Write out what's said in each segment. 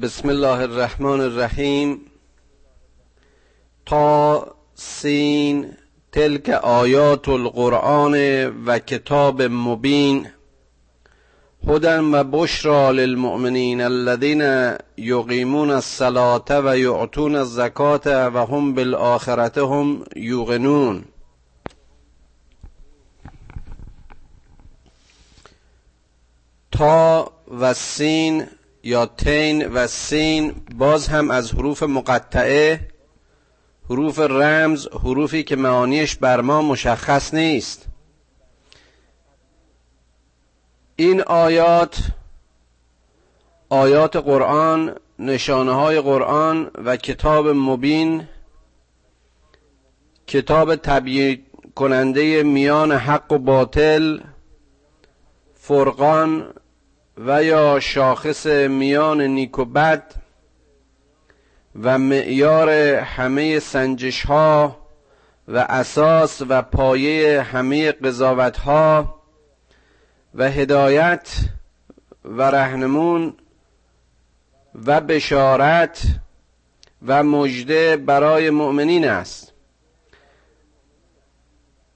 بسم الله الرحمن الرحیم. تا سین تلک آیات القرآن و کتاب مبین. هدى و بشرى للمؤمنین الذين یقیمون الصلاة و یعطون الزکاة و هم بالآخرة هم یوقنون. تا و سین یا تین و سین باز هم از حروف مقطعه حروف رمز حروفی که معانیش بر ما مشخص نیست. این آیات آیات قرآن نشانه های قرآن و کتاب مبین کتاب تبیین کننده میان حق و باطل فرقان و یا شاخص میان نیک و بد و معیار همه سنجش ها و اساس و پایه همه قضاوت ها و هدایت و رهنمون و بشارت و مژده برای مؤمنین است.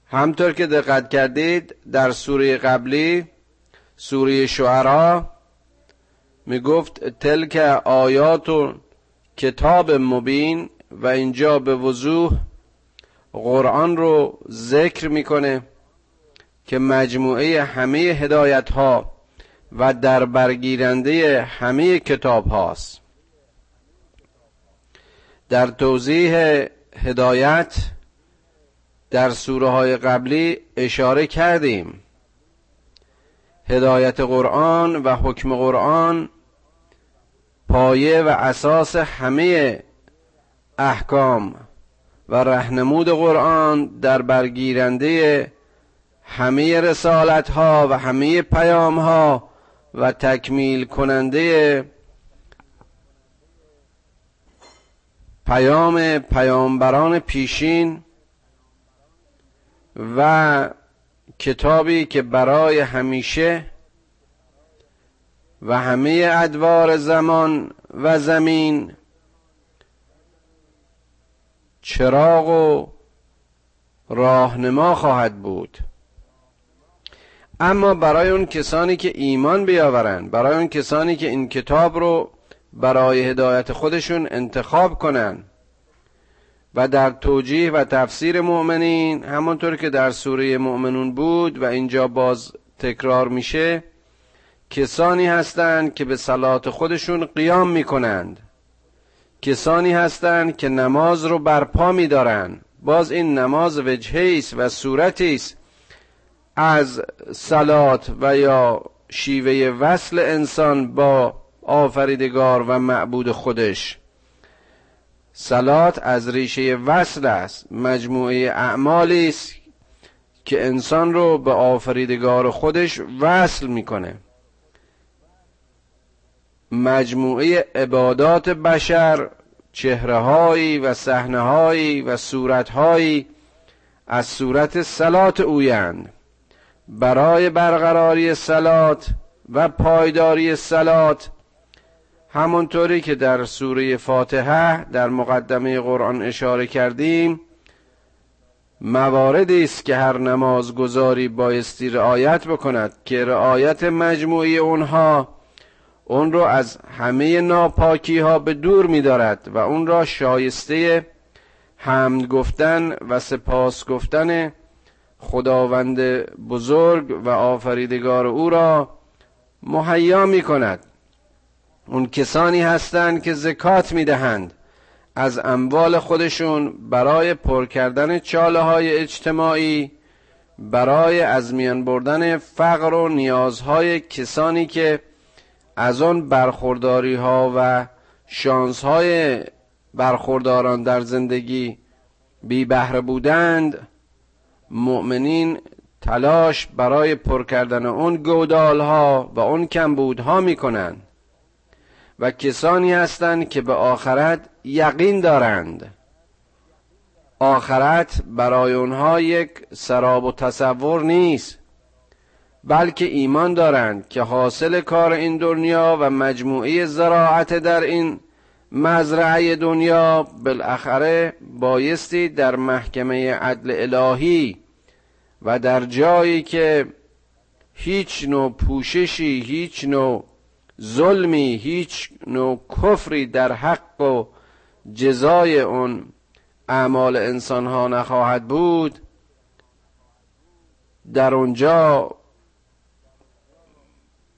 همطور که دقت کردید در سوره قبلی سوره شعرا می گفت تلک آیات و کتاب مبین و اینجا به وضوح قرآن رو ذکر می‌کنه که مجموعه همه هدایت ها و در برگیرنده همه کتاب هاست در توضیح هدایت در سوره های قبلی اشاره کردیم. هدایت قرآن و حکم قرآن پایه و اساس همه احکام و رهنمود قرآن در برگیرنده همه رسالت ها و همه پیام ها و تکمیل کننده پیام پیامبران پیشین و کتابی که برای همیشه و همه ادوار زمان و زمین چراغ و راهنما خواهد بود. اما برای اون کسانی که ایمان بیاورند برای اون کسانی که این کتاب رو برای هدایت خودشون انتخاب کنند و در توجیه و تفسیر مؤمنین همانطور که در سوره مؤمنون بود و اینجا باز تکرار میشه کسانی هستند که به صلات خودشون قیام می‌کنند. کسانی هستند که نماز رو برپا میدارند. باز این نماز وجهه است و صورتی است از صلات و یا شیوه وصل انسان با آفریدگار و معبود خودش. سلات از ریشه وصل است. مجموعه اعمالی است که انسان رو به آفریدگار خودش وصل می‌کنه. مجموعه عبادات بشر چهرههایی و صحنههایی و صورتهایی از صورت سلات اویند. برای برقراری سلات و پایداری سلات همونطوری که در سوره فاتحه در مقدمه قرآن اشاره کردیم مواردی است که هر نمازگذاری بایستی رعایت بکند که رعایت مجموعی اونها اون را از همه ناپاکی ها به دور می‌دارد و اون را شایسته حمد گفتن و سپاس گفتن خداوند بزرگ و آفریدگار او را مهیا می کند اون کسانی هستند که زکات می‌دهند. از اموال خودشون برای پر کردن چاله های اجتماعی برای از میان بردن فقر و نیازهای کسانی که از آن برخورداری ها و شانس های برخورداران در زندگی بی بهره بودند مؤمنین تلاش برای پر کردن اون گودال ها و اون کمبود ها می کنند و کسانی هستند که به آخرت یقین دارند. آخرت برای اونها یک سراب و تصور نیست بلکه ایمان دارند که حاصل کار این دنیا و مجموعه زراعت در این مزرعه دنیا بالاخره بایستی در محکمه عدل الهی و در جایی که هیچ نوع پوششی هیچ نوع ظلمی هیچ نوع کفری در حق و جزای اون اعمال انسان ها نخواهد بود. در اونجا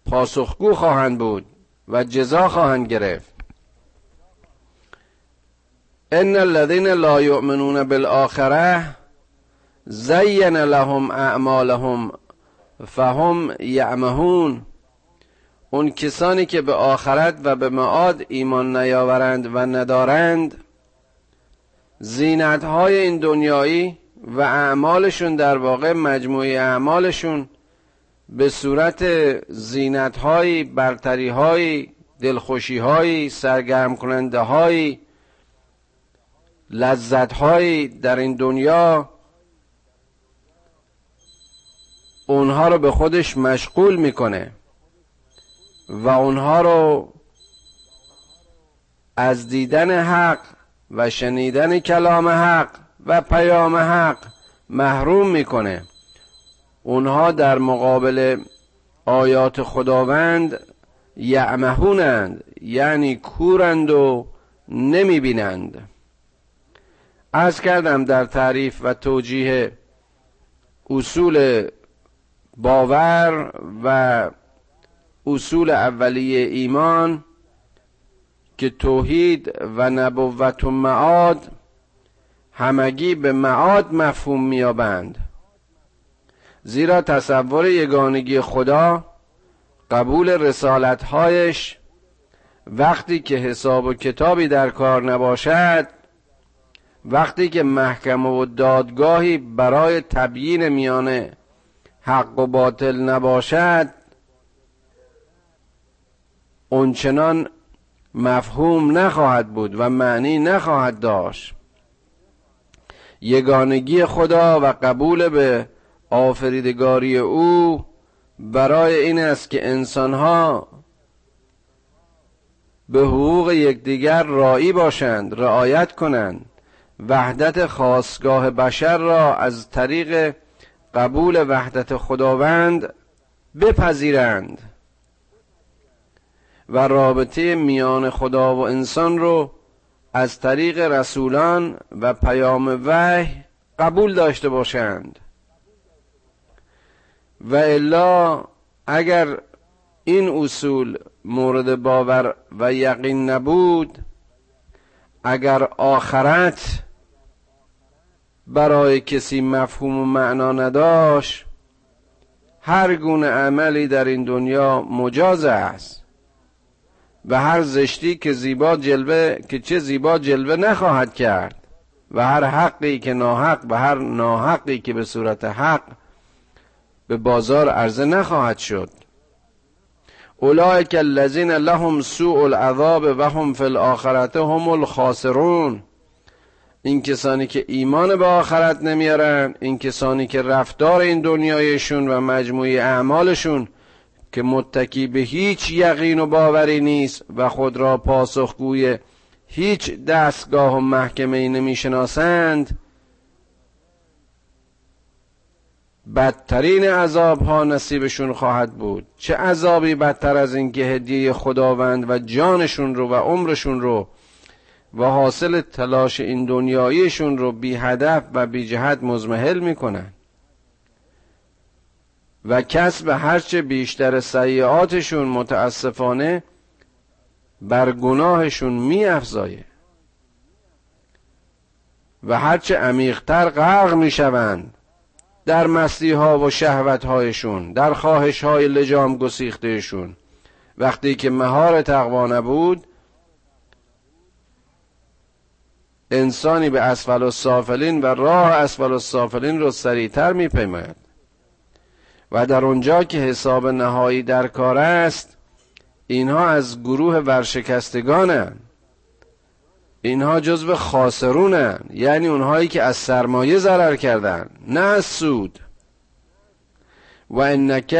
پاسخگو خواهند بود و جزا خواهند گرفت. ان الذين لا يؤمنون بالاخره زین لهم اعمالهم فهم یعمهون. اون کسانی که به آخرت و به معاد ایمان نیاورند و ندارند زینت های این دنیایی و اعمالشون در واقع مجموعه اعمالشون به صورت زینت های برتری های دلخوشی های سرگرم کننده های لذت های در این دنیا اونها رو به خودش مشغول می‌کنه. و اونها رو از دیدن حق و شنیدن کلام حق و پیام حق محروم می‌کنه. اونها در مقابل آیات خداوند یعمهونند یعنی کورند و نمی‌بینند. از کردم در تعریف و توجیه اصول باور و اصول اولیه ایمان که توحید و نبوت و معاد همگی به معاد مفهوم میابند زیرا تصور یگانگی خدا قبول رسالتهایش وقتی که حساب و کتابی در کار نباشد وقتی که محکمه و دادگاهی برای تبیین میانه حق و باطل نباشد اونچنان مفهوم نخواهد بود و معنی نخواهد داشت. یگانگی خدا و قبول به آفریدگاری او برای این است که انسانها به حقوق یکدیگر رایی باشند رعایت کنند. وحدت خاصگاه بشر را از طریق قبول وحدت خداوند بپذیرند. و رابطه میان خدا و انسان رو از طریق رسولان و پیام وحی قبول داشته باشند. و الا اگر این اصول مورد باور و یقین نبود اگر آخرت برای کسی مفهوم و معنا نداشت هر گونه عملی در این دنیا مجاز است. و هر زشتی که زیبا جلوه که چه زیبا جلوه نخواهد کرد. و هر حقی که ناحق و هر ناحقی که به صورت حق به بازار عرضه نخواهد شد. اولئک الذین لهم سوء العذاب و هم فی الاخرت هم الخاسرون. این کسانی که ایمان به آخرت نمیارن این کسانی که رفتار این دنیایشون و مجموعی اعمالشون که متکی به هیچ یقین و باوری نیست و خود را پاسخگوی هیچ دستگاه و محکمه ای نمی‌شناسند بدترین عذاب ها نصیبشون خواهد بود. چه عذابی بدتر از اینکه هدیه خداوند و جانشون رو و عمرشون رو و حاصل تلاش این دنیاییشون رو بی هدف و بی جهت مزمحل می‌کنن. و کسب هرچه بیشتر سیعاتشون متاسفانه بر گناهشون می افزایه و هرچه عمیقتر غرق می شوند در مستی ها و شهوت هایشون در خواهش های لجام گسیختهشون. وقتی که مهار تقوا نبود انسانی به اسفل السافلین و راه اسفل السافلین رو سریعتر میپیماید. و در اونجا که حساب نهایی در کار است اینها از گروه ورشکستگانن. اینها جزو خاسرونن یعنی اونهایی که از سرمایه ضرر کردن نه از سود. و انک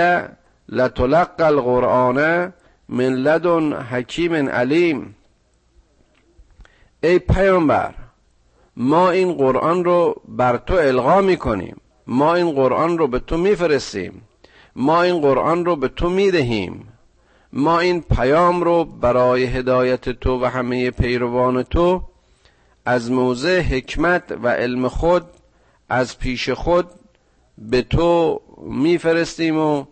لتلقى القرآن من لدن حکیم علیم. ای پیامبر ما این قرآن رو بر تو القا می‌کنیم. ما این قرآن رو به تو میفرستیم. ما این قرآن رو به تو می‌دهیم. ما این پیام رو برای هدایت تو و همه پیروان تو از موضع حکمت و علم خود از پیش خود به تو میفرستیم و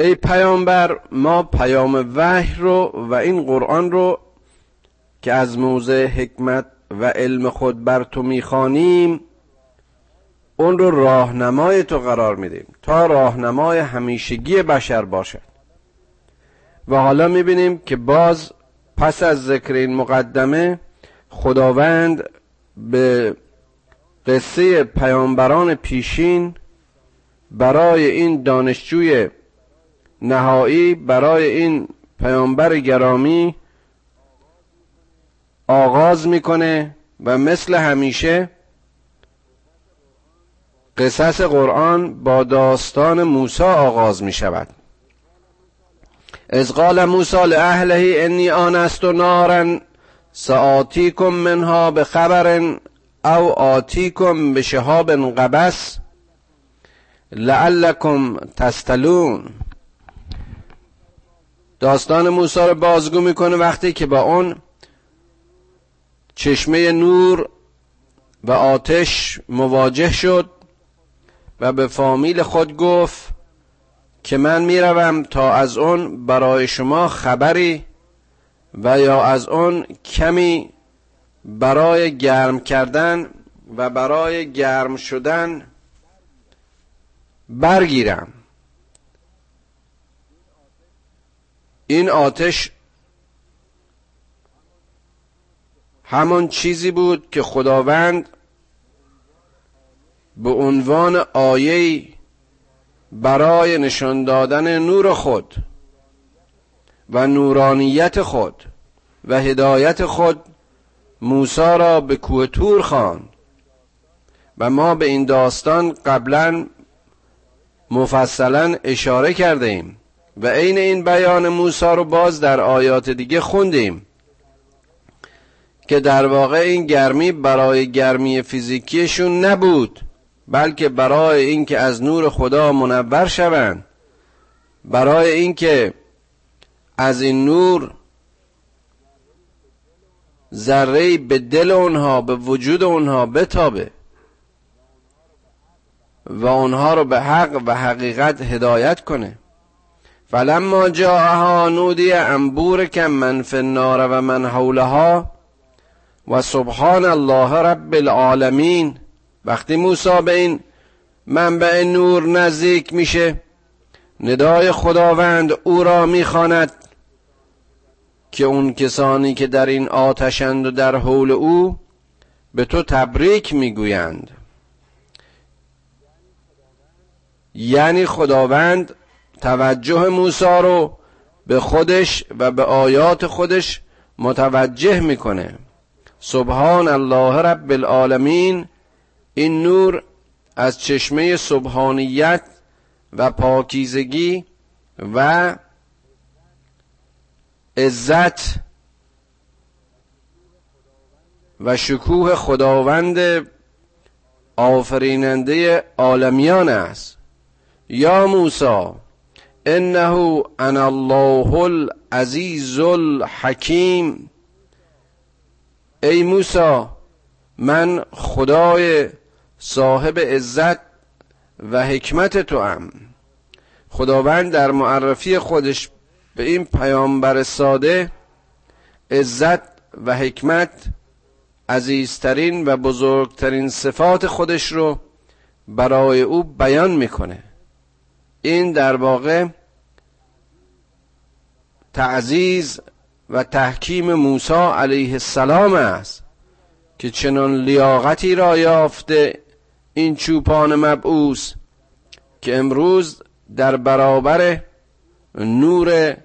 ای پیامبر ما پیام وحی رو و این قرآن رو که از موضع حکمت و علم خود بر تو می‌خوانیم اون رو راهنمای تو قرار میدیم تا راهنمای همیشگی بشر باشد و حالا می‌بینیم که باز پس از ذکر این مقدمه خداوند به قصه پیامبران پیشین برای این دانشجوی نهایی برای این پیامبر گرامی آغاز می‌کنه و مثل همیشه قصص قرآن با داستان موسی آغاز می شود از قال موسی لأهله انی آنست نارا سآتیکم منها به خبر او آتیکم به شهاب قبس لعلکم تستلون. داستان موسی رو بازگو می‌کنه وقتی که با اون چشمه نور و آتش مواجه شد. و به فامیل خود گفت که من می‌روم تا از اون برای شما خبری و یا از اون کمی برای گرم کردن و برای گرم شدن برگیرم. این آتش همان چیزی بود که خداوند به عنوان آیه برای نشان دادن نور خود و نورانیت خود و هدایت خود موسی را به کوه تور خواند و ما به این داستان قبلا مفصلا اشاره کرده ایم و عین این بیان موسی رو باز در آیات دیگه خوندیم که در واقع این گرمی برای گرمی فیزیکیشون نبود. بلکه برای اینکه از نور خدا منور شوند. برای اینکه از این نور ذره به دل اونها به وجود اونها بتابه و اونها رو به حق و حقیقت هدایت کنه. فلما جاءها نودی انبور کم من فی النار و من حولها و سبحان الله رب العالمین. وقتی موسی به این منبع نور نزدیک میشه ندای خداوند او را می‌خواند که اون کسانی که در این آتشند و در حول او به تو تبریک می‌گویند. یعنی خداوند توجه موسی رو به خودش و به آیات خودش متوجه می‌کنه. سبحان الله رب العالمین این نور از چشمه سبحانیت و پاکیزگی و عزت و شکوه خداوند آفریننده عالمیان است. یا موسی انه انا الله العزیز الحکیم. ای موسی من خدای صاحب عزت و حکمت تو هم خداوند در معرفی خودش به این پیامبر ساده عزت و حکمت عزیزترین و بزرگترین صفات خودش رو برای او بیان می‌کنه. این در واقع تعزیز و تحکیم موسی علیه السلام است که چنان لیاقتی را یافته این چوپان مبعوث که امروز در برابر نور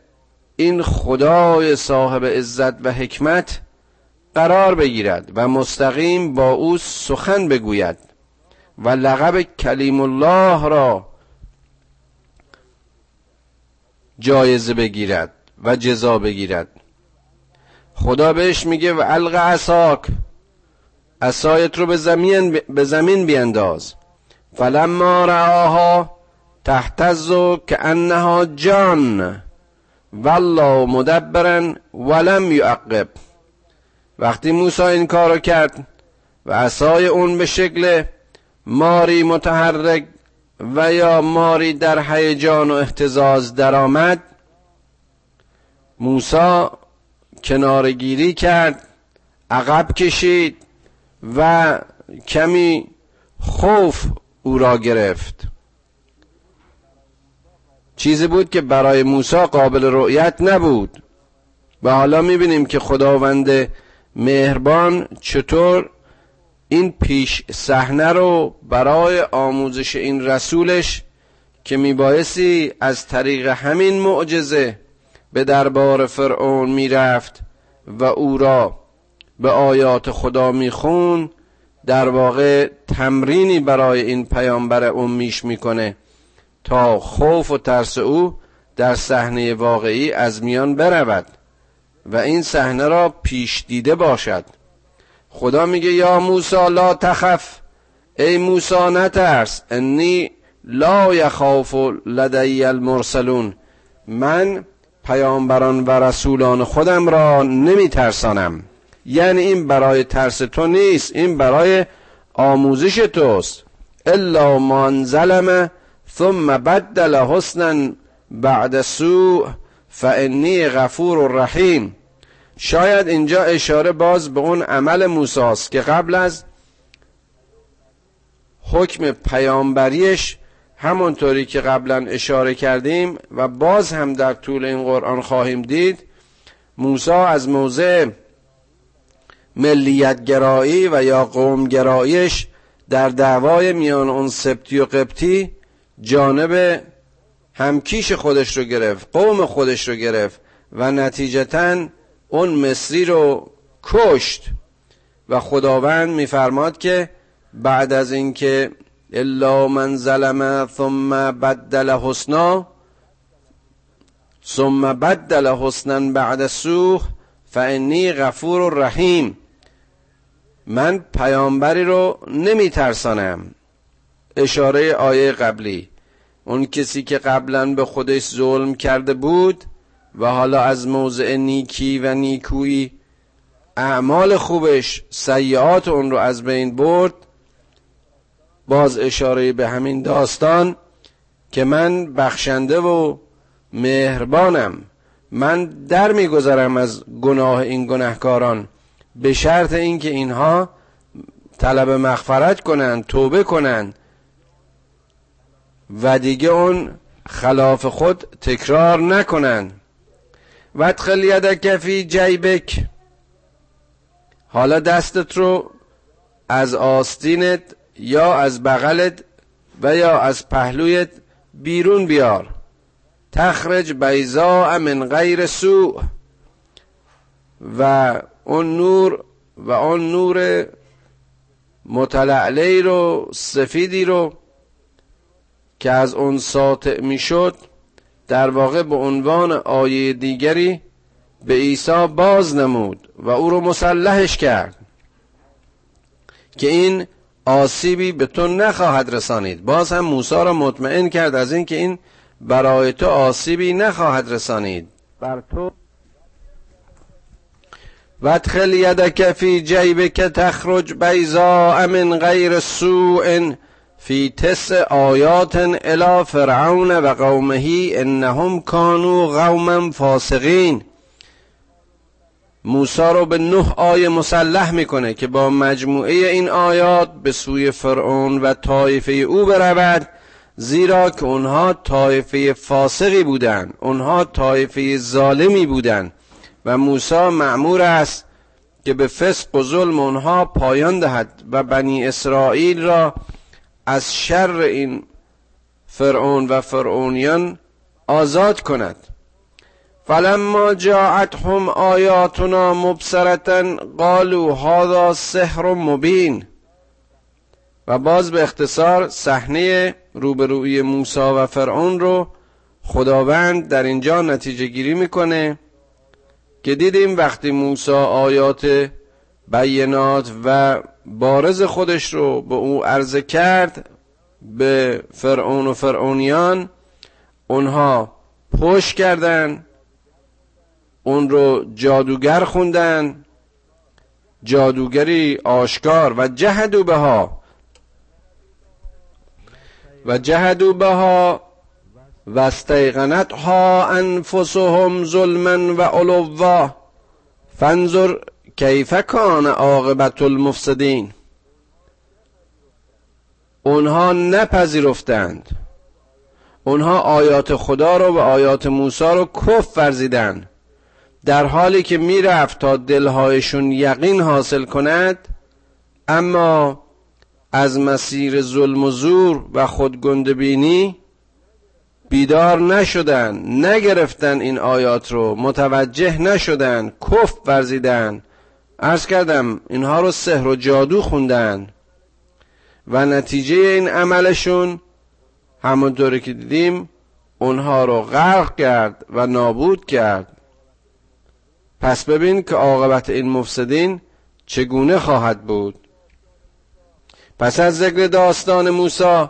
این خدای صاحب عزت و حکمت قرار بگیرد و مستقیم با او سخن بگوید و لقب کلیم الله را جایزه بگیرد و جزا بگیرد. خدا بهش میگه و الق عصاک. عصایت رو به زمین به زمین بینداز. فلما رعاها تحتز که انها جان. والله مدبرا ولم یعقب. وقتی موسی این کارو کرد و عصای اون به شکل ماری متحرک و یا ماری در هیجان و احتزاز درآمد موسی کنارگیری کرد عقب کشید. و کمی خوف او را گرفت. چیزی بود که برای موسی قابل رؤیت نبود. و حالا می‌بینیم که خداوند مهربان چطور این پیش صحنه رو برای آموزش این رسولش که میبایستی از طریق همین معجزه به دربار فرعون می‌رفت و او را به آیات خدا میخون در واقع تمرینی برای این پیامبر امیش می‌کنه تا خوف و ترس او در صحنه واقعی از میان برود و این صحنه را پیش دیده باشد. خدا میگه یا موسی لا تخف. ای موسی نترس. انی لا یخاف لدی المرسلون. من پیامبران و رسولان خودم را نمی ترسانم یعنی این برای ترس تو نیست این برای آموزش توست. الا من ظلم ثم بدل حسنا بعد سوء فانی غفور رحیم شاید اینجا اشاره باز به اون عمل موساست که قبل از حکم پیامبریش همونطوری که قبلا اشاره کردیم و باز هم در طول این قرآن خواهیم دید موسی از موضع ملیت گرایی و یا قوم گرایش در دعوای میان اون سبتی و قبطی جانب همکیش خودش رو گرفت قوم خودش رو گرفت و نتیجتا اون مصری رو کشت. و خداوند میفرماد که بعد از اینکه الا من ظلم ثم بدل حسنا ثم بدل حسنا بعد سوء فانی غفور رحیم من پیامبری رو نمی ترسانم اشاره آیه قبلی. اون کسی که قبلا به خودش ظلم کرده بود و حالا از موضع نیکی و نیکویی اعمال خوبش سیعات اون رو از بین برد باز اشاره به همین داستان که من بخشنده و مهربانم. من در میگذرم از گناه این گناهکاران. به شرط اینکه اینها طلب مغفرت کنند توبه کنند و دیگه اون خلاف خود تکرار نکنند ودخل یدک فی جیبک. حالا دستت رو از آستینت یا از بغلت و یا از پهلویت بیرون بیار. تخرج بیزا من غیر سوء. و اون نور و اون نور متلعلی رو سفیدی رو که از اون ساطع می‌شد در واقع به عنوان آیه دیگری به عیسی باز نمود و او رو مسلحش کرد که این آسیبی به تو نخواهد رسانید. باز هم موسی را مطمئن کرد از اینکه این برای تو آسیبی نخواهد رسانید. بر تو وادخل یدک فی جیبک تخرج بیضاء من غیر سوء فی تس آیات الى فرعون و قومه انهم کانوا قوما فاسقین. موسا رو به نه آیه مسلح می‌کنه که با مجموعه این آیات به سوی فرعون و طایفه او برود زیرا که اونها طایفه فاسقی بودند اونها طایفه ظالمی بودند. و موسی معمور است که به فسق و ظلم اونها پایان دهد و بنی اسرائیل را از شر این فرعون و فرعونیان آزاد کند. فلما جاءتهم آیاتنا مبصرتا قالوا هذا سحر مبین. و باز به اختصار صحنه روبروی موسی و فرعون رو خداوند در اینجا نتیجه گیری می‌کنه که دیدیم وقتی موسی آیات بینات و بارز خودش رو به او عرضه کرد به فرعون و فرعونیان اونها پشت کردن اون رو جادوگر خوندن جادوگری آشکار و جهدو بها و جهدو بها و استیقنتها انفسهم ظلما و علوا. فانظر کیف کان عاقبت المفسدین. اونها نپذیرفتند. اونها آیات خدا رو و آیات موسی رو کف ورزیدند. در حالی که می‌رفت تا دلهایشون یقین حاصل کند اما از مسیر ظلم و زور و خودگندبینی بیدار نشدن نگرفتن این آیات رو متوجه نشدن کف ورزیدن. ارز کردم اینها رو سحر و جادو خوندن. و نتیجه این عملشون همونطوری که دیدیم اونها رو غرق کرد و نابود کرد. پس ببین که عاقبت این مفسدین چگونه خواهد بود. پس از ذکر داستان موسی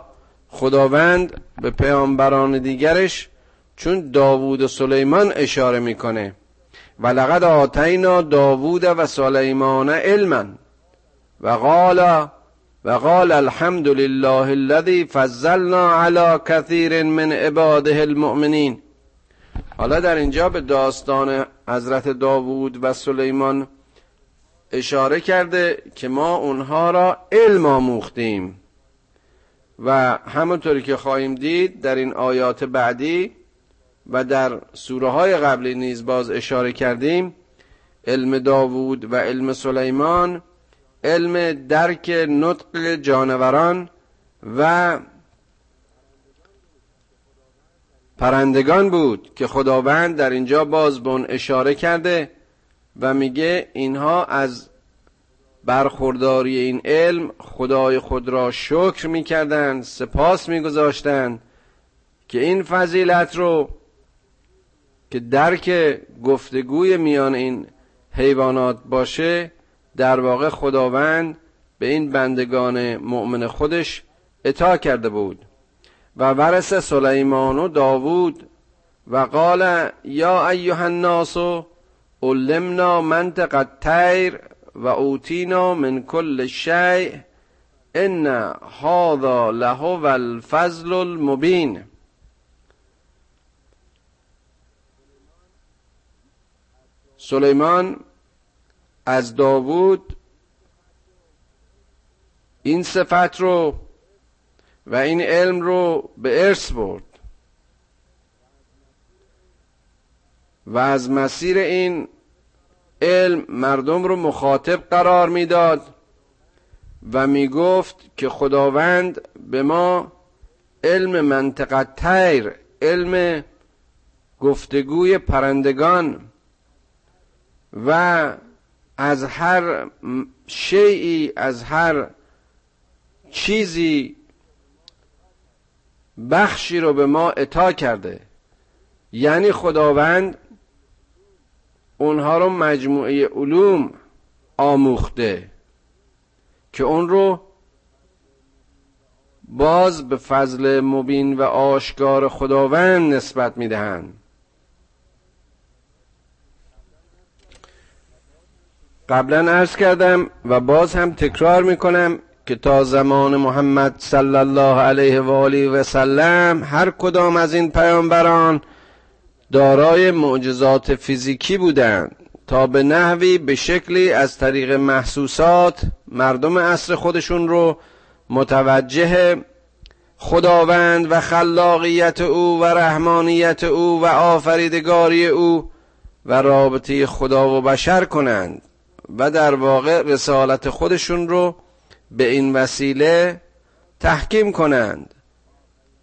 خداوند به پیامبران دیگرش چون داوود و سلیمان اشاره می‌کنه. و لقد آتینا داوود و سلیمان علما. و قال و قال الحمد لله الذي فضلنا على كثير من عباده المؤمنین. حالا در اینجا به داستان حضرت داوود و سلیمان اشاره کرده که ما اونها را علم آموختیم. و همونطوری که خواهیم دید در این آیات بعدی و در سوره های قبلی نیز باز اشاره کردیم علم داوود و علم سلیمان علم درک نطق جانوران و پرندگان بود که خداوند در اینجا باز بون اشاره کرده و میگه اینها از برخورداری این علم خدای خود را شکر می‌کردند سپاس میگذاشتند که این فضیلت رو که درک گفتگوی میان این حیوانات باشه در واقع خداوند به این بندگان مؤمن خودش اطاع کرده بود. و ورس سلیمان و داوود و قال یا ایها الناس علمنا منطق الطیر و اوتینا من کل شیء ان هذا له الفضل المبین. سلیمان از داوود این صفت رو و این علم رو به ارث برد و از مسیر این علم مردم رو مخاطب قرار می‌داد و می‌گفت که خداوند به ما علم منطقه تیر علم گفتگوی پرندگان و از هر شیعی از هر چیزی بخشی رو به ما اطاع کرده. یعنی خداوند اونها رو مجموعه علوم آموخته که اون رو باز به فضل مبین و آشکار خداوند نسبت می‌دهند. قبلا عرض کردم و باز هم تکرار می‌کنم که تا زمان محمد صلی الله علیه و آله و سلم هر کدام از این پیامبران دارای معجزات فیزیکی بودند. تا به نحوی به شکلی از طریق محسوسات مردم عصر خودشون رو متوجه خداوند و خلاقیت او و رحمانیت او و آفریدگاری او و رابطه خدا و بشر کنند و در واقع رسالت خودشون رو به این وسیله تحکیم کنند.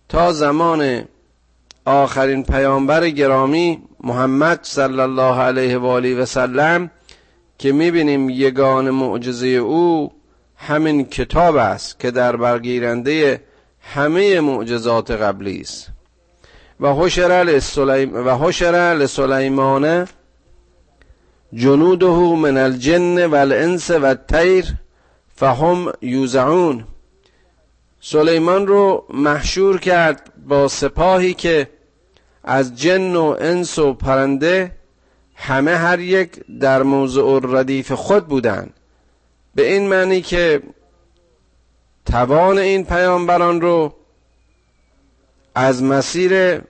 تا زمان آخرین پیامبر گرامی محمد صلی الله علیه و آله و سلم که می‌بینیم یگان معجزه او همین کتاب است که در برگیرنده همه معجزات قبلی است. و حشر لسلیم و حشر لسلیمان جنوده من الجن والانس و الطیر فهم یوزعون. سلیمان رو محشور کرد با سپاهی که از جن و انس و پرنده همه هر یک در موضع ردیف خود بودند به این معنی که توان این پیامبران رو از مسیر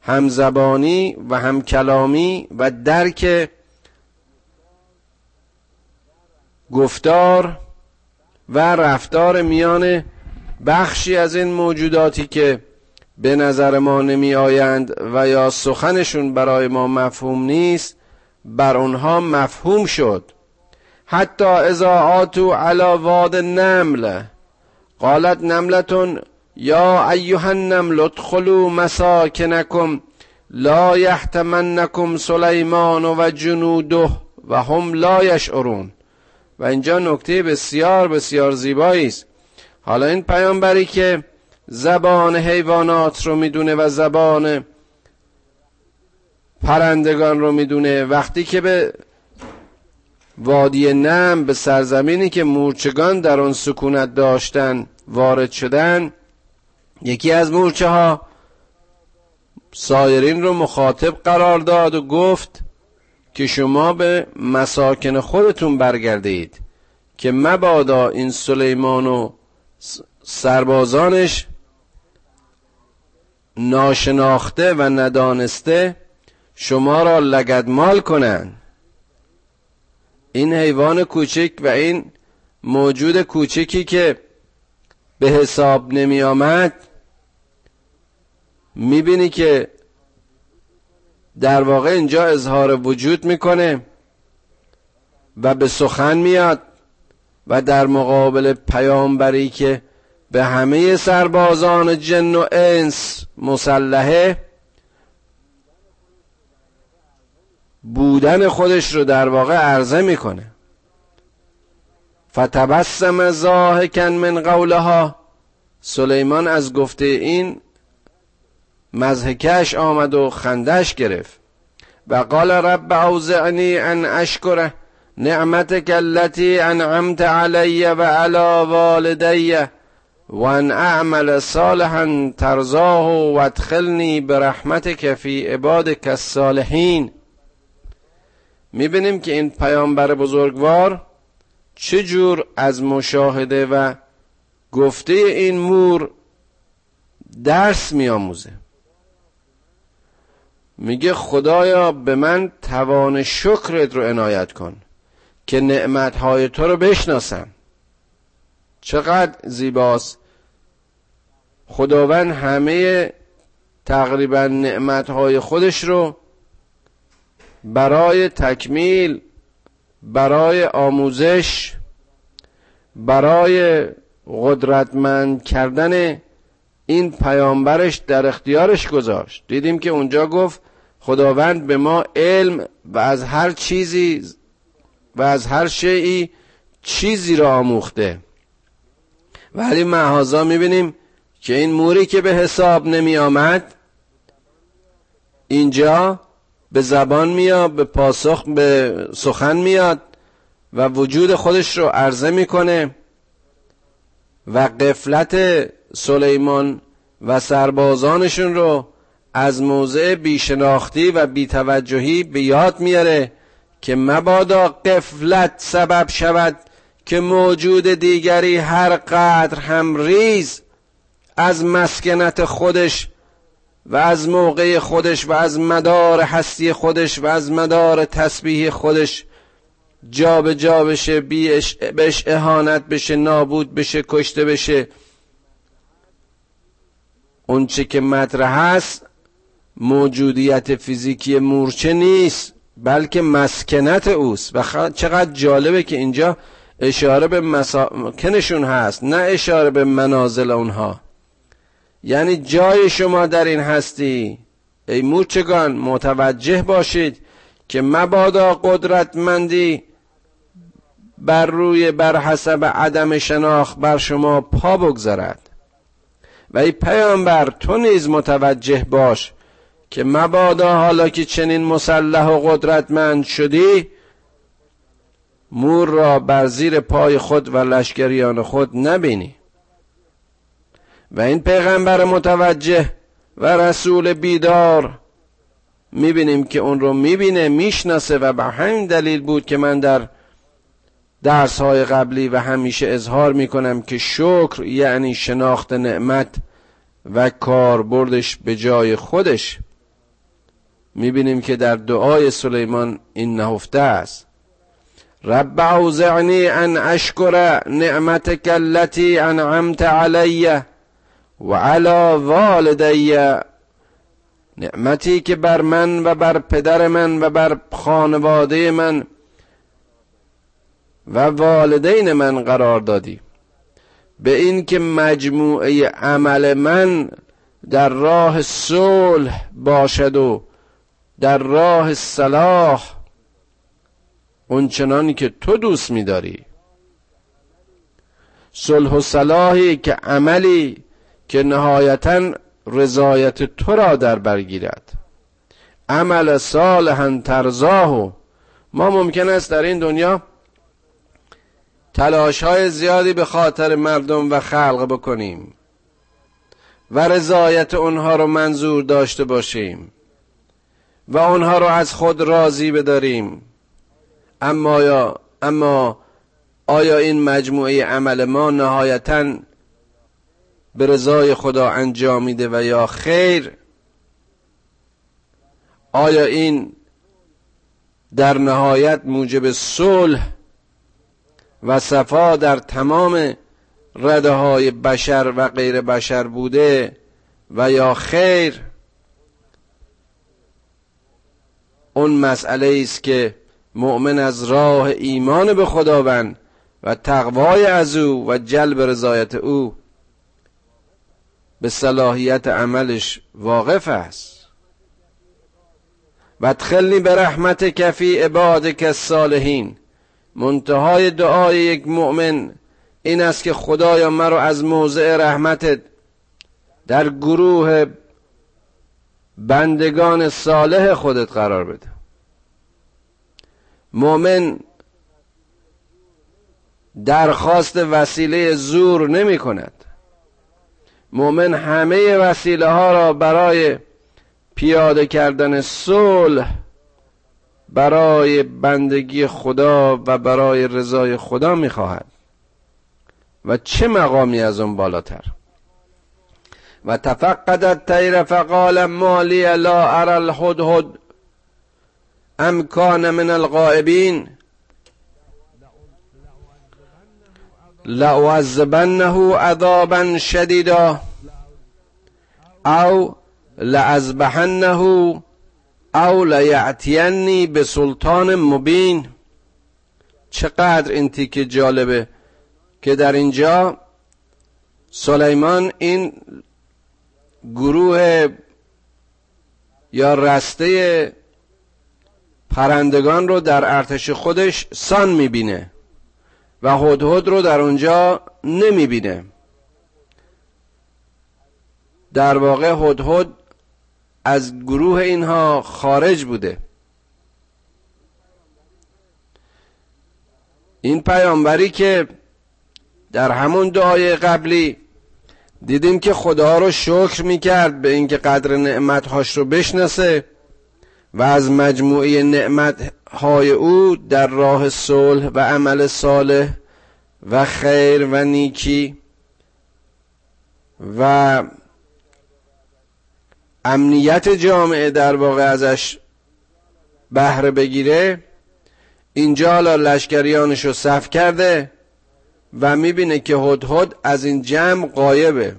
همزبانی و همکلامی و درک گفتار و رفتار میان بخشی از این موجوداتی که به نظر ما نمی آیند و یا سخنشون برای ما مفهوم نیست بر اونها مفهوم شد. حتی اذا آتو علا واد نمل قالت نملتون یا ایها النمل ادخلوا مساکنکم لا یحتمنکم سلیمان و جنوده و هم لا یشعرون. و اینجا نکته بسیار بسیار زیبایی است. حالا این پیامبری که زبان حیوانات رو می‌دونه و زبان پرندگان رو می‌دونه. وقتی که به وادی نم به سرزمینی که مورچگان در آن سکونت داشتن وارد شدن یکی از مورچه ها سایرین رو مخاطب قرار داد و گفت که شما به مساکن خودتون برگردید که مبادا این سلیمان و سربازانش ناشناخته و ندانسته شما را لگدمال کنند. این حیوان کوچک و این موجود کوچکی که به حساب نمی آمد می‌بینی که در واقع اینجا اظهار وجود می‌کنه و به سخن میاد و در مقابل پیامبری که به همه سربازان جن و انس مسلحه بودن خودش رو در واقع عرضه می‌کنه. فتبسم زاهکن من قولها. سلیمان از گفته این مزهکش آمد و خندش گرفت. و قال رب اوزعنی ان اشکره نعمتك التي انعمت علی و علی والدی. و ان اعمل صالحا ترزاه و ادخلنی برحمتك فی عبادك الصالحین. می‌بینیم که این پیامبر بزرگوار چجور از مشاهده و گفته این مور درس میآموزه. میگه خدایا به من توان شکرت رو عنایت کن که نعمتهای تو رو بشناسم. چقدر زیباست. خداوند همه تقریبا نعمتهای خودش رو برای تکمیل برای آموزش برای قدرتمند کردن این پیامبرش در اختیارش گذاشت. دیدیم که اونجا گفت خداوند به ما علم و از هر چیزی و از هر شیعی چیزی را آموخته. ولی معهازا می‌بینیم که این موری که به حساب نمی آمد اینجا به زبان میاد به پاسخ به سخن میاد و وجود خودش رو عرضه می‌کنه و قفلت سلیمان و سربازانشون رو از موضع بیشناختی و بیتوجهی به یاد میاره که مبادا قفلت سبب شود که موجود دیگری هر قدر هم ریز از مسکنت خودش و از موقع خودش و از مدار هستی خودش و از مدار تسبیح خودش جا به جا بشه بهش اهانت بشه نابود بشه کشته بشه. اونچه که مطرح هست موجودیت فیزیکی مورچه نیست بلکه مسکنت اوست. و چقدر جالبه که اینجا اشاره به مساکنشون هست نه اشاره به منازل اونها. یعنی جای شما در این هستی. ای مورچگان متوجه باشید که مبادا قدرتمندی بر روی بر حسب عدم شناخت بر شما پا بگذارد. و ای پیامبر تو نیز متوجه باش که مبادا حالا که چنین مسلح و قدرتمند شدی مور را بر زیر پای خود و لشکریان خود نبینی. و این پیغمبر متوجه و رسول بیدار. می‌بینیم که اون رو می‌بینه می‌شناسه و به همین دلیل بود که من در درس های قبلی و همیشه اظهار می‌کنم که شکر یعنی شناخت نعمت و کاربردش به جای خودش. می‌بینیم که در دعای سلیمان این نهفته است. رب اوزعنی ان اشکر نعمتك التي انعمت علی. و علی والدی نعمتی که بر من و بر پدر من و بر خانواده من و والدین من قرار دادی. به این که مجموعه عمل من در راه صلح باشد و در راه صلاح اونچنانی که تو دوست میداری. صلح و صلاحی که عملی که نهایتا رضایت تو را در برگیرد عمل صالحا ترزاه ما ممکن است در این دنیا تلاش های زیادی به خاطر مردم و خلق بکنیم و رضایت اونها رو منظور داشته باشیم و اونها رو از خود راضی بداریم. اما یا اما آیا این مجموعه عمل ما نهایتا به رضای خدا انجام میده و یا خیر. آیا این در نهایت موجب صلح و صفا در تمام رده های بشر و غیر بشر بوده و یا خیر؟ اون مسئله است که مؤمن از راه ایمان به خداوند و تقوای از او و جلب رضایت او به صلاحیت عملش واقف است. و ادخلنی به رحمت کفی عبادک الصالحین. منتهای دعای یک مؤمن این است که خدایا مرا از موضع رحمتت در گروه بندگان صالح خودت قرار بده. مؤمن درخواست وسیله زور نمی کند. مؤمن همه وسیله ها را برای پیاده کردن صلح برای بندگی خدا و برای رضای خدا می‌خواهد. و چه مقامی از اون بالاتر؟ و تفقدت تیر فقال مالی لا ارى الهدهد ام کان من الغائبین؟ لأعذبنه عذابا شدیدا او لأذبحنه او لیعتینی به سلطان مبین. چقدر این تیکه جالبه که در اینجا سلیمان این گروه یا رسته پرندگان رو در ارتش خودش سان می‌بینه. و هدهد رو در اونجا نمی‌بینه. در واقع هدهد از گروه اینها خارج بوده. این پیامبری که در همون دعای قبلی دیدیم که خدا رو شکر می‌کرد به اینکه قدر نعمتهاش رو بشناسه. و از مجموعه نعمت های او در راه صلح و عمل صالح و خیر و نیکی و امنیت جامعه در واقع ازش بهره بگیره اینجا حالا لشکریانش رو صف کرده و می‌بینه که هدهد از این جمع قایبه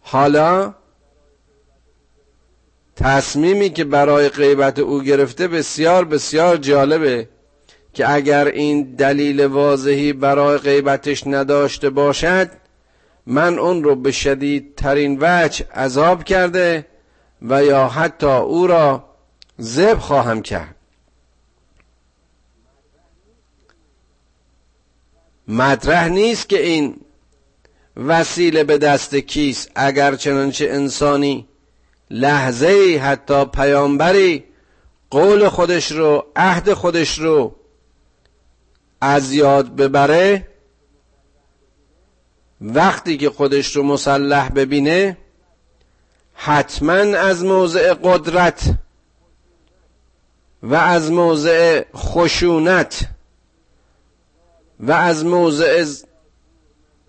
حالا تصمیمی که برای غیبت او گرفته بسیار بسیار جالبه که اگر این دلیل واضحی برای غیبتش نداشته باشد من اون رو به شدیدترین وجه عذاب کرده و یا حتی او را زب خواهم کرد. مطرح نیست که این وسیله به دست کیست. اگر چنانچه انسانی لحظه حتی پیامبری قول خودش رو عهد خودش رو از یاد ببره. وقتی که خودش رو مسلح ببینه حتما از موضع قدرت و از موضع خشونت و از موضع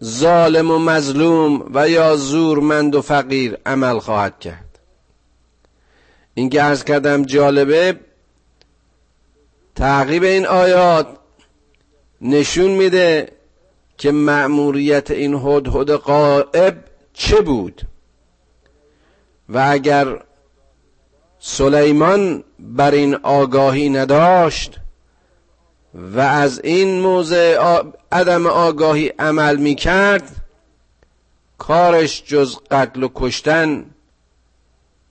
ظالم و مظلوم و یا زورمند و فقیر عمل خواهد کرد. این که ارز کردم جالبه تعقیب این آیات نشون میده که مأموریت این هدهد قائب چه بود؟ و اگر سلیمان بر این آگاهی نداشت و از این موضع عدم آگاهی عمل می کرد کارش جز قتل و کشتن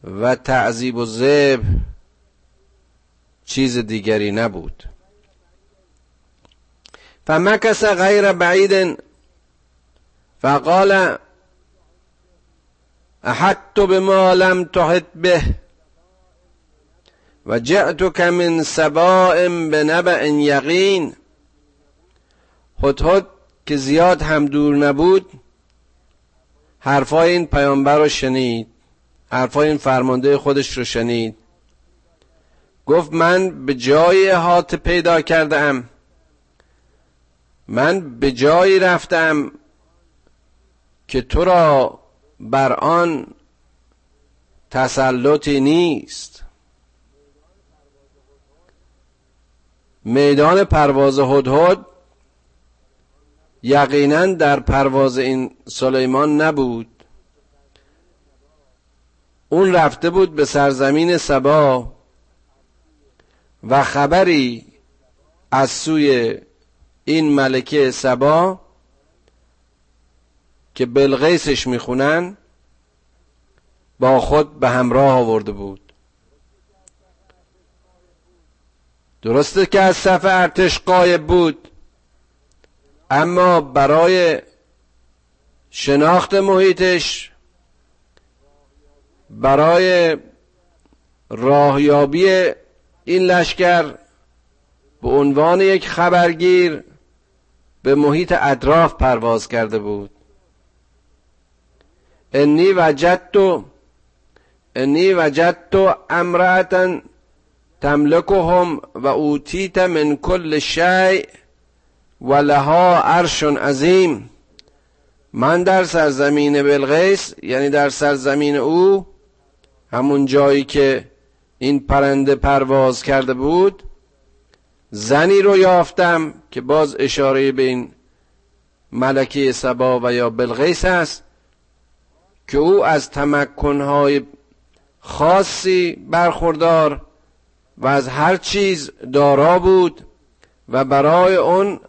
و تعذیب و زب چیز دیگری نبود. فمکس غیر بعید فقال احدت بما لم تحط به و جعتك من سباء بنبع یقین. هدهد که زیاد هم دور نبود حرفای این پیامبر رو شنید. حرفای این فرمانده خودش رو شنید. گفت من به جای هات پیدا کردم. من به جایی رفتم که تو را بر آن تسلطی نیست. میدان پرواز هدهد یقینا در پرواز این سلیمان نبود. اون رفته بود به سرزمین سبا و خبری از سوی این ملکه سبا که بلغیسش می‌خونن با خود به همراه آورده بود. درسته که از صف ارتش قایب بود اما برای شناخت محیطش برای راهیابی این لشکر به عنوان یک خبرگیر به محیط اطراف پرواز کرده بود. انی وجدت انی وجدت امرأة تملکهم و اوتیت من کل شیء و لها عرش عظیم. من در سرزمین بلغیس یعنی در سرزمین او همون جایی که این پرنده پرواز کرده بود زنی رو یافتم که باز اشاره به این ملکه سبا و یا بلغیس است که او از تمکنهای خاصی برخوردار و از هر چیز دارا بود و برای اون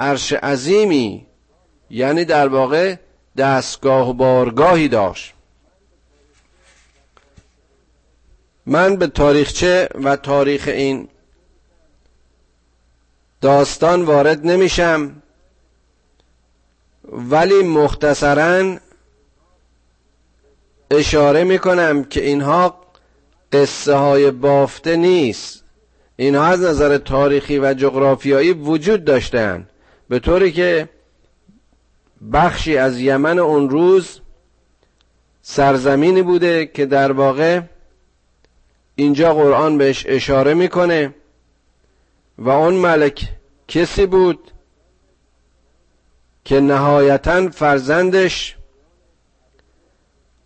عرش عظیمی یعنی در واقع دستگاه و بارگاهی داشت. من به تاریخچه و تاریخ این داستان وارد نمیشم ولی مختصرا اشاره می‌کنم که اینها قصه های بافته نیست. اینها از نظر تاریخی و جغرافیایی وجود داشتن به طوری که بخشی از یمن اون روز سرزمینی بوده که در واقع اینجا قرآن بهش اشاره می‌کنه و اون ملک کسی بود که نهایتا فرزندش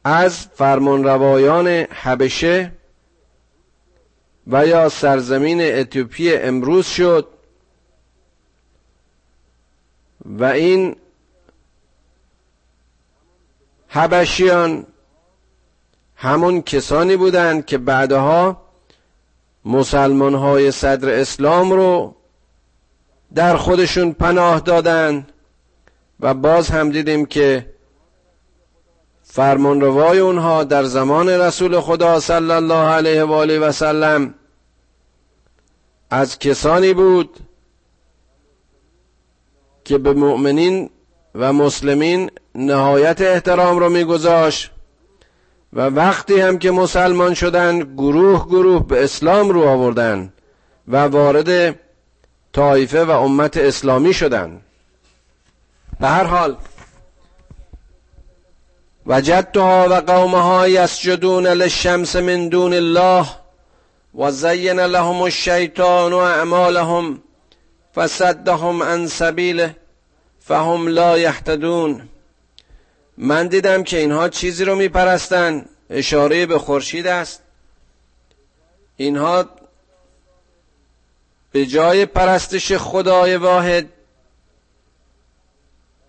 از فرمانروایان حبشه و یا سرزمین اتیوپی امروز شد و این حبشیان همون کسانی بودند که بعدها مسلمان های صدر اسلام رو در خودشون پناه دادن و باز هم دیدیم که فرمانروای اونها در زمان رسول خدا صلی الله علیه و آله و سلم از کسانی بود که به مؤمنین و مسلمین نهایت احترام رو میگذاشت. و وقتی هم که مسلمان شدن گروه گروه به اسلام رو آوردن و وارد طایفه و امت اسلامی شدن. به هر حال وجدتها و قومها یسجدون للشمس من دون الله و زین لهم الشیطان و اعمالهم فصدهم عن سبیله فهم لا یهتدون. من دیدم که اینها چیزی رو میپرستن. اشاره به خورشید است. اینها به جای پرستش خدای واحد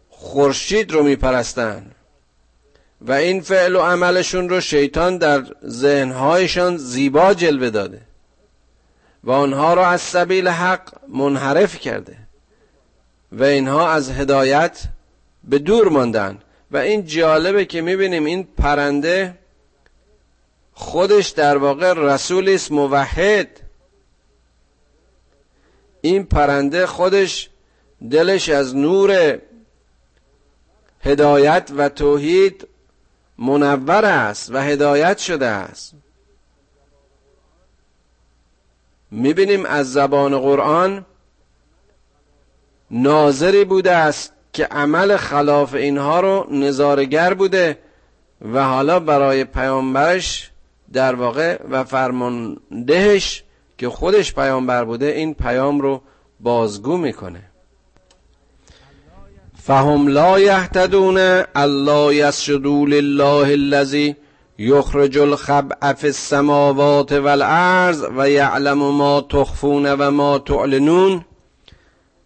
خورشید رو میپرستن. و این فعل و عملشون رو شیطان در ذهنهایشان زیبا جلوه داده. و آنها را از سبیل حق منحرف کرده. و اینها از هدایت به دور ماندن. و این جالبه که می‌بینیم این پرنده خودش در واقع رسولی است موحد. این پرنده خودش دلش از نور هدایت و توحید منور است و هدایت شده است. می‌بینیم از زبان قرآن ناظری بوده است که عمل خلاف اینها رو نظارگر بوده و حالا برای پیامبرش در واقع و فرماندهش که خودش پیامبر بوده این پیام رو بازگو می‌کنه. فهم لا یهتدون الله یسجدوا لله الذی یخرج الخبع فی السماوات والارض و یعلم ما تخفون و ما تعلنون.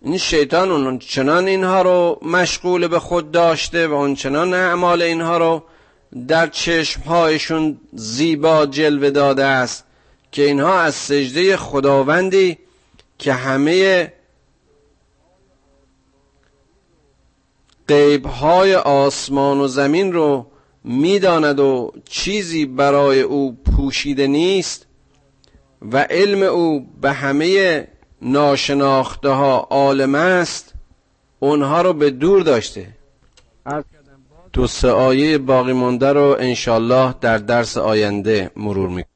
این شیطان اون چنان اینها رو مشغول به خود داشته و اون چنان اعمال اینها رو در چشمهایشون زیبا جلوه داده است که اینها از سجده خداوندی که همه قیبهای آسمان و زمین رو می‌داند و چیزی برای او پوشیده نیست و علم او به همه ناشناخته ها عالم است اونها رو به دور داشته. دو سه آیه باقی مونده رو انشالله در درس آینده مرور می‌کنم